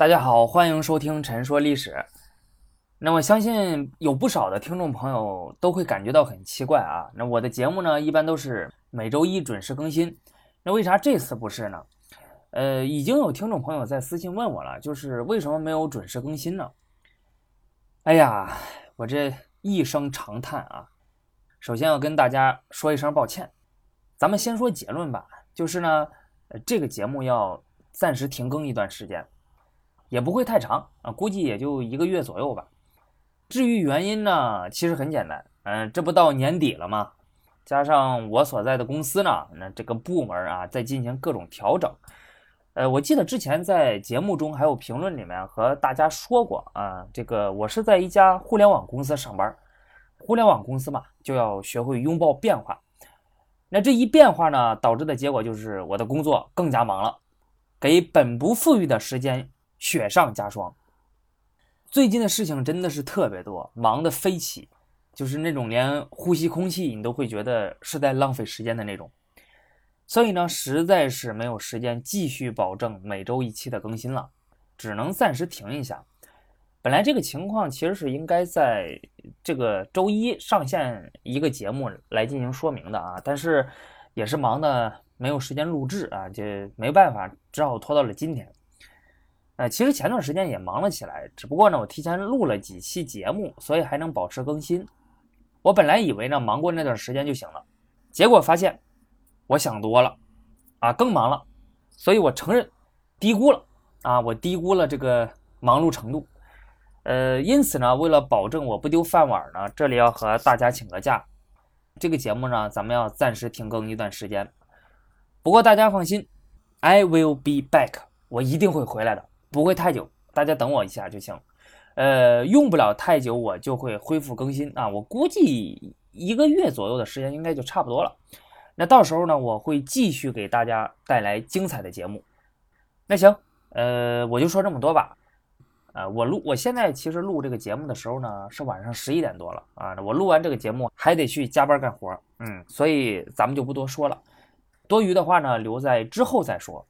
大家好，欢迎收听《陈说历史》。那我相信有不少的听众朋友都会感觉到很奇怪啊。那我的节目呢，一般都是每周一准时更新。那为啥这次不是呢？呃，已经有听众朋友在私信问我了，就是为什么没有准时更新呢？哎呀，我这一声长叹啊！首先要跟大家说一声抱歉。咱们先说结论吧，就是呢，这个节目要暂时停更一段时间，也不会太长啊，估计也就一个月左右吧。至于原因呢，其实很简单，嗯，这不到年底了吗？加上我所在的公司呢，那这个部门啊，在进行各种调整。呃，我记得之前在节目中还有评论里面和大家说过啊，这个我是在一家互联网公司上班，互联网公司嘛，就要学会拥抱变化。那这一变化呢，导致的结果就是我的工作更加忙了，给本不富裕的时间雪上加霜。最近的事情真的是特别多，忙得飞起，就是那种连呼吸空气你都会觉得是在浪费时间的那种。所以呢，实在是没有时间继续保证每周一期的更新了，只能暂时停一下。本来这个情况其实是应该在这个周一上线一个节目来进行说明的啊，但是也是忙的没有时间录制啊，就没办法，只好拖到了今天。呃，其实前段时间也忙了起来，只不过呢，我提前录了几期节目，所以还能保持更新。我本来以为呢，忙过那段时间就行了，结果发现。我想多了，啊，更忙了，所以我承认低估了啊，我低估了这个忙碌程度，呃，因此呢，为了保证我不丢饭碗呢，这里要和大家请个假，这个节目呢，咱们要暂时停更一段时间。不过大家放心，I will be back，我一定会回来的，不会太久，大家等我一下就行。呃，用不了太久，我就会恢复更新啊，我估计一个月左右的时间应该就差不多了。那到时候呢，我会继续给大家带来精彩的节目。那行，呃，我就说这么多吧。呃，我录，我现在其实录这个节目的时候呢，是晚上十一点多了啊。我录完这个节目还得去加班干活，嗯，所以咱们就不多说了。多余的话呢，留在之后再说。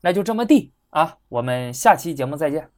那就这么地啊，我们下期节目再见。